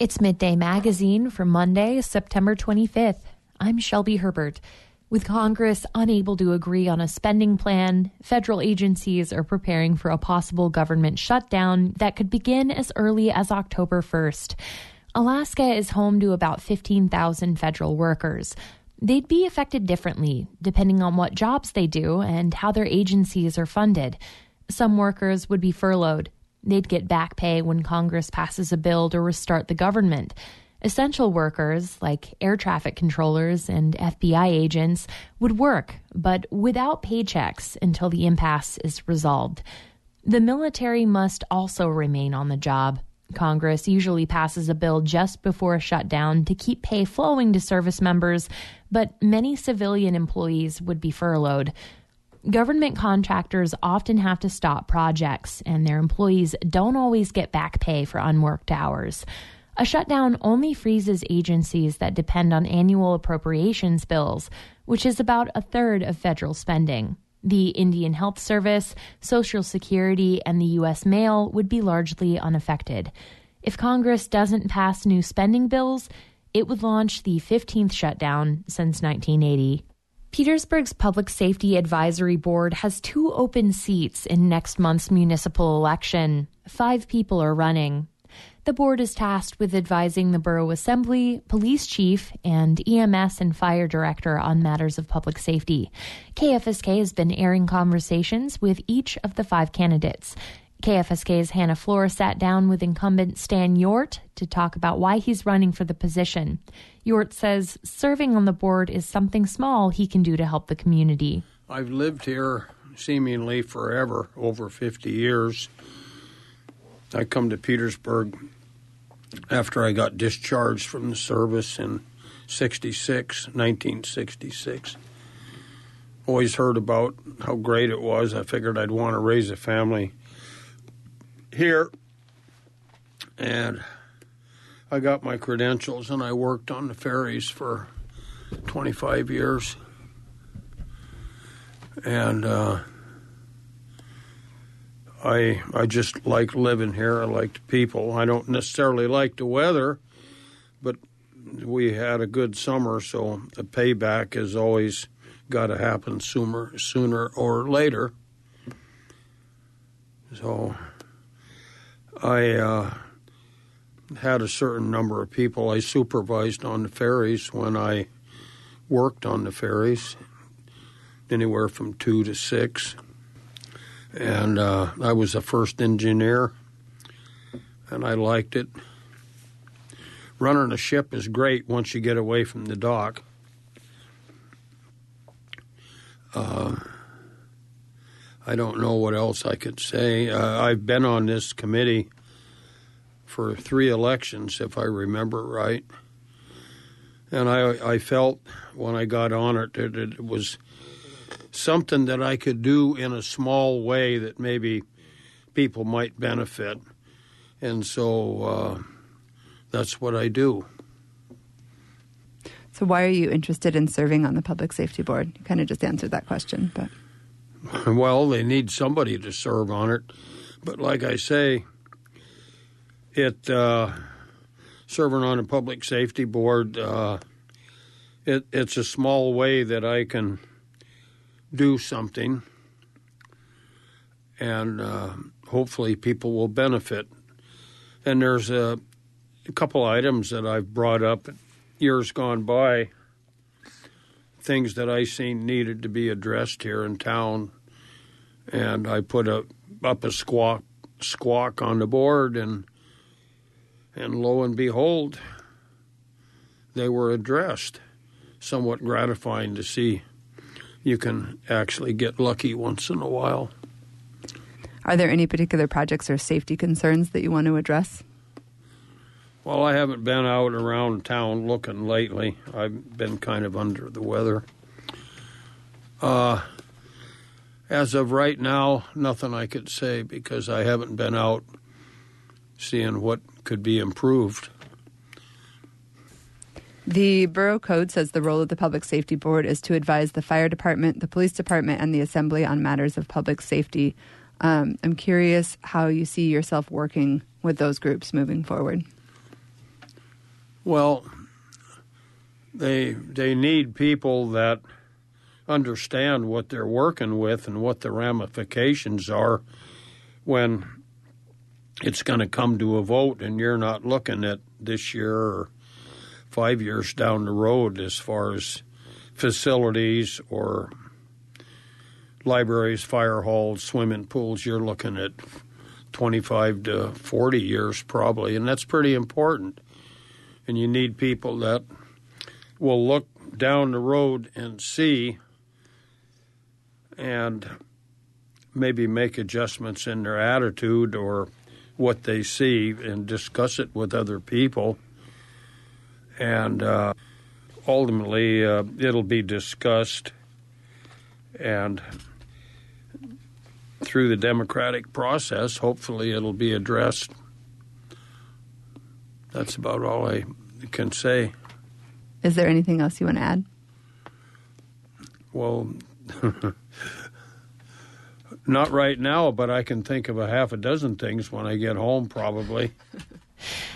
It's Midday Magazine for Monday, September 25th. I'm Shelby Herbert. With Congress unable to agree on a spending plan, federal agencies are preparing for a possible government shutdown that could begin as early as October 1st. Alaska is home to about 15,000 federal workers. They'd be affected differently depending on what jobs they do and how their agencies are funded. Some workers would be furloughed. They'd get back pay when Congress passes a bill to restart the government. Essential workers, like air traffic controllers and FBI agents, would work, but without paychecks until the impasse is resolved. The military must also remain on the job. Congress usually passes a bill just before a shutdown to keep pay flowing to service members, but many civilian employees would be furloughed. Government contractors often have to stop projects, and their employees don't always get back pay for unworked hours. A shutdown only freezes agencies that depend on annual appropriations bills, which is about a third of federal spending. The Indian Health Service, Social Security, and the U.S. Mail would be largely unaffected. If Congress doesn't pass new spending bills, it would launch the 15th shutdown since 1980. Petersburg's Public Safety Advisory Board has two open seats in next month's municipal election. Five people are running. The board is tasked with advising the borough assembly, police chief, and EMS and fire director on matters of public safety. KFSK has been airing conversations with each of the five candidates. KFSK's Hannah Floor sat down with incumbent Stan Hjort to talk about why he's running for the position. Hjort says serving on the board is something small he can do to help the community. I've lived here seemingly forever, over 50 years. I come to Petersburg after I got discharged from the service in 66, 1966. Always heard about how great it was. I figured I'd want to raise a family here. And I got my credentials and I worked on the ferries for 25 years. And uh, I I just like living here. I like the people. I don't necessarily like the weather, but we had a good summer, so the payback has always got to happen sooner sooner or later. So I uh, had a certain number of people I supervised on the ferries when I worked on the ferries, anywhere from two to six. And uh, I was the first engineer, and I liked it. Running a ship is great once you get away from the dock. Uh, I don't know what else I could say. Uh, I've been on this committee for three elections, if I remember right. And I, I felt when I got on it that it was something that I could do in a small way that maybe people might benefit. And so uh, that's what I do. So, why are you interested in serving on the Public Safety Board? You kind of just answered that question, but. Well, they need somebody to serve on it. But like I say, it uh, serving on a public safety board, uh, it, it's a small way that I can do something, and uh, hopefully people will benefit. And there's a, a couple items that I've brought up years gone by, things that I seen needed to be addressed here in town, and I put a up a squawk squawk on the board, and and lo and behold, they were addressed. Somewhat gratifying to see you can actually get lucky once in a while. Are there any particular projects or safety concerns that you want to address? Well, I haven't been out around town looking lately. I've been kind of under the weather. Uh, as of right now, nothing I could say because I haven't been out seeing what could be improved. The Borough Code says the role of the Public Safety Board is to advise the fire department, the police department, and the assembly on matters of public safety. Um, I'm curious how you see yourself working with those groups moving forward. Well, they they need people that understand what they're working with and what the ramifications are when it's going to come to a vote and you're not looking at this year or five years down the road as far as facilities or libraries, fire halls, swimming pools. You're looking at 25 to 40 years probably, and that's pretty important. And you need people that will look down the road and see and maybe make adjustments in their attitude or what they see and discuss it with other people. And uh, ultimately, uh, it'll be discussed and through the democratic process, hopefully it'll be addressed. That's about all I can say. Is there anything else you want to add? Well, not right now, but I can think of a half a dozen things when I get home, probably.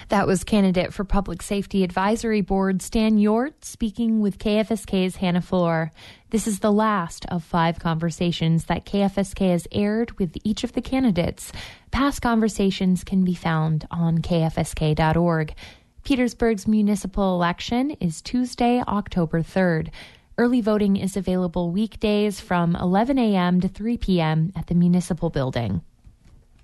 That was candidate for Public Safety Advisory Board Stan Hjort speaking with KFSK's Hannah Floor. This is the last of five conversations that KFSK has aired with each of the candidates. Past conversations can be found on kfsk.org. Petersburg's municipal election is Tuesday, October 3rd. Early voting is available weekdays from 11 a.m. to 3 p.m. at the municipal building.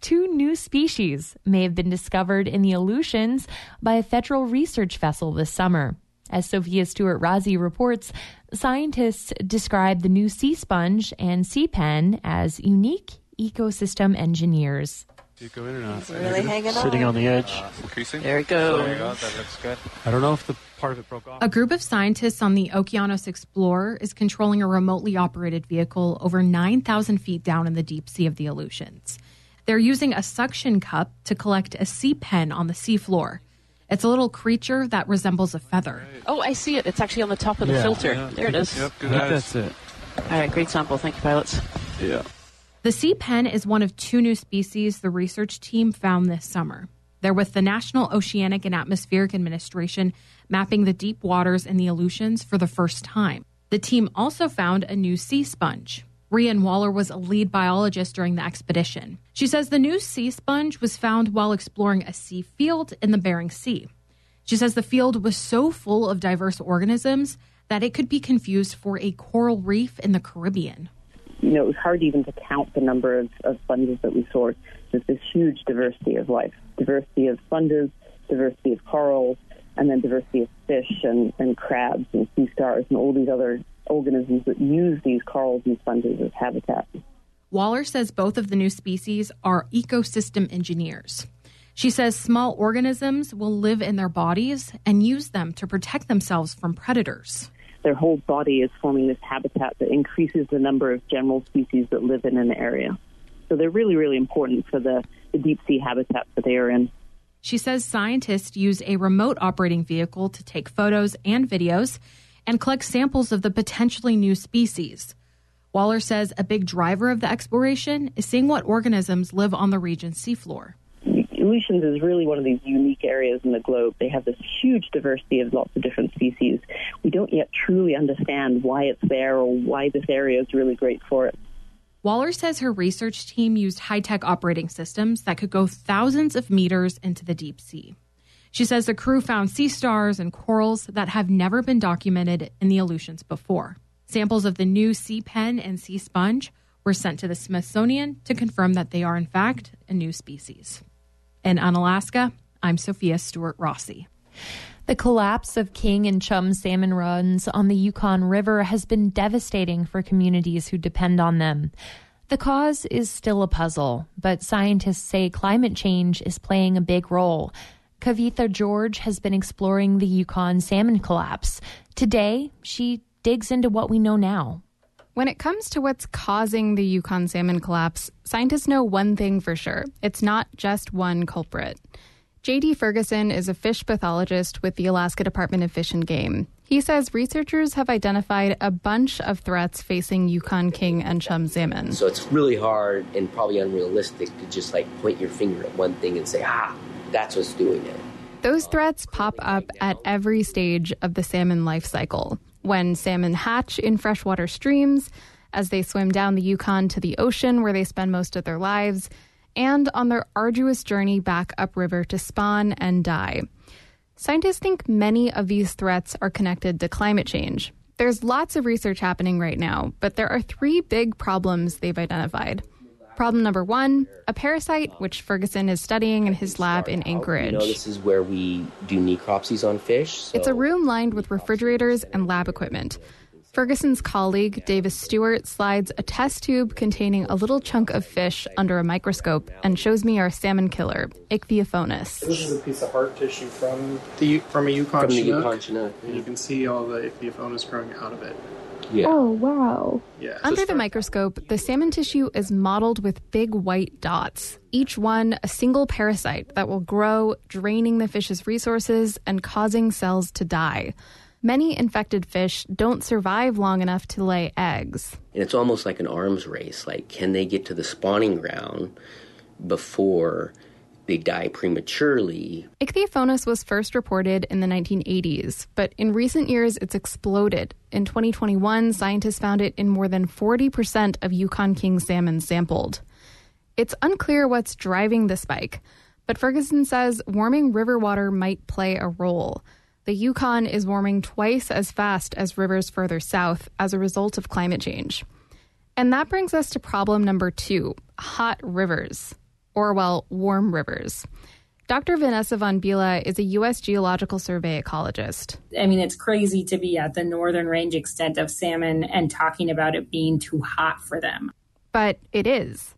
Two new species may have been discovered in the Aleutians by a federal research vessel this summer. As Sofia Stuart-Rasi reports, scientists describe the new sea sponge and sea pen as unique ecosystem engineers. Do you go in or not? Really hanging on. Sitting on the edge. Uh, increasing. There we go. There you go. That looks good. I don't know if the part of it broke off. A group of scientists on the Okeanos Explorer is controlling a remotely operated vehicle over 9,000 feet down in the deep sea of the Aleutians. They're using a suction cup to collect a sea pen on the seafloor. It's a little creature that resembles a feather. Oh, I see it. It's actually on the top of the Yeah. filter. Yeah. There it is. Yep, good That's it. All right, great sample. Thank you, pilots. Yeah. The sea pen is one of two new species the research team found this summer. They're with the National Oceanic and Atmospheric Administration mapping the deep waters in the Aleutians for the first time. The team also found a new sea sponge. Rhian Waller was a lead biologist during the expedition. She says the new sea sponge was found while exploring a sea field in the Bering Sea. She says the field was so full of diverse organisms that it could be confused for a coral reef in the Caribbean. you know, it was hard even to count the number of, of sponges that we saw. There's this huge diversity of life, diversity of sponges, diversity of corals, and then diversity of fish and, and crabs and sea stars and all these other organisms that use these corals and sponges as habitat. Waller says both of the new species are ecosystem engineers. She says small organisms will live in their bodies and use them to protect themselves from predators. Their whole body is forming this habitat that increases the number of general species that live in an area. So they're really, really important for the, the deep sea habitat that they are in. She says scientists use a remote operating vehicle to take photos and videos and collect samples of the potentially new species. Waller says a big driver of the exploration is seeing what organisms live on the region's seafloor. Aleutians is really one of these unique areas in the globe. They have this huge diversity of lots of different species. We don't yet truly understand why it's there or why this area is really great for it. Waller says her research team used high tech operating systems that could go thousands of meters into the deep sea. She says the crew found sea stars and corals that have never been documented in the Aleutians before. Samples of the new sea pen and sea sponge were sent to the Smithsonian to confirm that they are, in fact, a new species. In Unalaska, I'm Sofia Stuart-Rasi. The collapse of king and chum salmon runs on the Yukon River has been devastating for communities who depend on them. The cause is still a puzzle, but scientists say climate change is playing a big role. Kavitha George has been exploring the Yukon salmon collapse. Today, she digs into what we know now. When it comes to what's causing the Yukon salmon collapse, scientists know one thing for sure it's not just one culprit. Jayde Ferguson is a fish pathologist with the Alaska Department of Fish and Game. He says researchers have identified a bunch of threats facing Yukon king and chum salmon. So it's really hard and probably unrealistic to just like point your finger at one thing and say, ah, that's what's doing it. Those threats pop up at every stage of the salmon life cycle. When salmon hatch in freshwater streams, as they swim down the Yukon to the ocean where they spend most of their lives, and on their arduous journey back upriver to spawn and die. Scientists think many of these threats are connected to climate change. There's lots of research happening right now, but there are three big problems they've identified. Problem number one a parasite, which Ferguson is studying in his lab in Anchorage. You know, this is where we do necropsies on fish. So. It's a room lined with refrigerators and lab equipment. Ferguson's colleague, Davis Stewart, slides a test tube containing a little chunk of fish under a microscope and shows me our salmon killer, Ichthyophonus. This is a piece of heart tissue from the from a Yukon from the Chinook. Yukon Chinook. And you can see all the Ichthyophonus growing out of it. Yeah. Oh, wow. Yeah. Under the microscope, the salmon tissue is mottled with big white dots, each one a single parasite that will grow, draining the fish's resources and causing cells to die. Many infected fish don't survive long enough to lay eggs. And it's almost like an arms race. Like, can they get to the spawning ground before they die prematurely? Ichthyophonus was first reported in the 1980s, but in recent years it's exploded. In 2021, scientists found it in more than 40% of Yukon King salmon sampled. It's unclear what's driving the spike, but Ferguson says warming river water might play a role. The Yukon is warming twice as fast as rivers further south as a result of climate change. And that brings us to problem number two hot rivers, or, well, warm rivers. Dr. Vanessa Von Biela is a U.S. Geological Survey ecologist. I mean, it's crazy to be at the northern range extent of salmon and talking about it being too hot for them. But it is.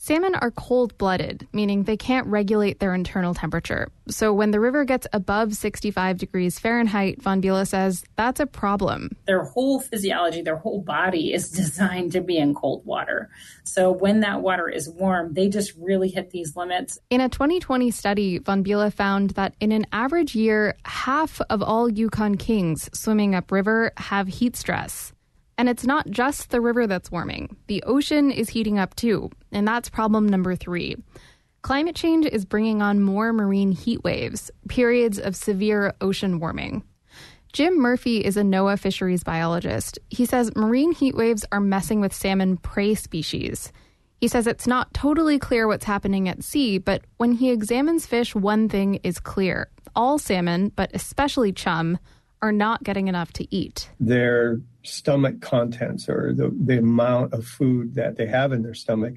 Salmon are cold blooded, meaning they can't regulate their internal temperature. So when the river gets above 65 degrees Fahrenheit, Von Biela says that's a problem. Their whole physiology, their whole body is designed to be in cold water. So when that water is warm, they just really hit these limits. In a 2020 study, Von Biela found that in an average year, half of all Yukon kings swimming upriver have heat stress. And it's not just the river that's warming. The ocean is heating up too, and that's problem number three. Climate change is bringing on more marine heat waves, periods of severe ocean warming. Jim Murphy is a NOAA fisheries biologist. He says marine heat waves are messing with salmon prey species. He says it's not totally clear what's happening at sea, but when he examines fish, one thing is clear. All salmon, but especially chum, are not getting enough to eat. Their stomach contents or the, the amount of food that they have in their stomach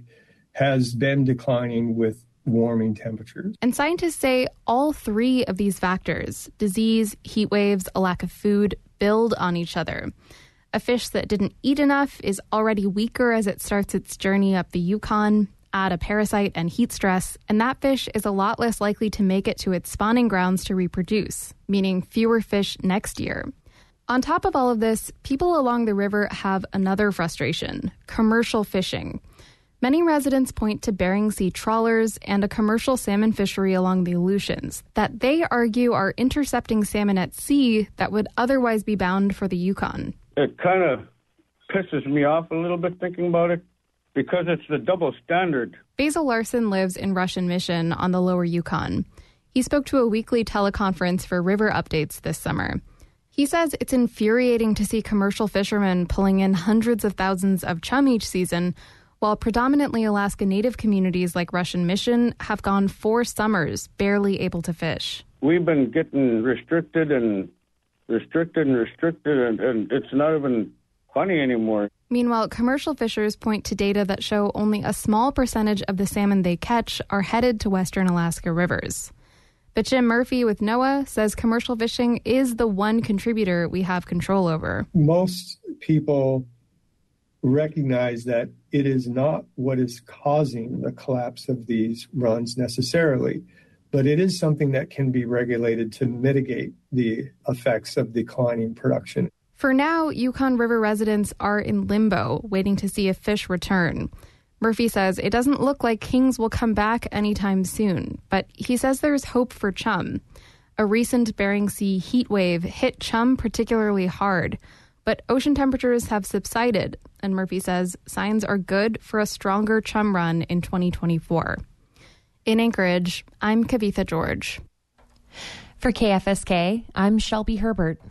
has been declining with warming temperatures. And scientists say all three of these factors disease, heat waves, a lack of food build on each other. A fish that didn't eat enough is already weaker as it starts its journey up the Yukon. Add a parasite and heat stress, and that fish is a lot less likely to make it to its spawning grounds to reproduce, meaning fewer fish next year. On top of all of this, people along the river have another frustration commercial fishing. Many residents point to Bering Sea trawlers and a commercial salmon fishery along the Aleutians that they argue are intercepting salmon at sea that would otherwise be bound for the Yukon. It kind of pisses me off a little bit thinking about it because it's the double standard. Basil Larson lives in Russian Mission on the lower Yukon. He spoke to a weekly teleconference for river updates this summer. He says it's infuriating to see commercial fishermen pulling in hundreds of thousands of chum each season, while predominantly Alaska Native communities like Russian Mission have gone four summers barely able to fish. We've been getting restricted and restricted and restricted, and, and it's not even funny anymore. Meanwhile, commercial fishers point to data that show only a small percentage of the salmon they catch are headed to western Alaska rivers. But Jim Murphy with NOAA says commercial fishing is the one contributor we have control over. Most people recognize that it is not what is causing the collapse of these runs necessarily, but it is something that can be regulated to mitigate the effects of declining production. For now, Yukon River residents are in limbo, waiting to see if fish return. Murphy says it doesn't look like kings will come back anytime soon, but he says there's hope for chum. A recent Bering Sea heat wave hit chum particularly hard, but ocean temperatures have subsided, and Murphy says signs are good for a stronger chum run in 2024. In Anchorage, I'm Kavitha George. For KFSK, I'm Shelby Herbert.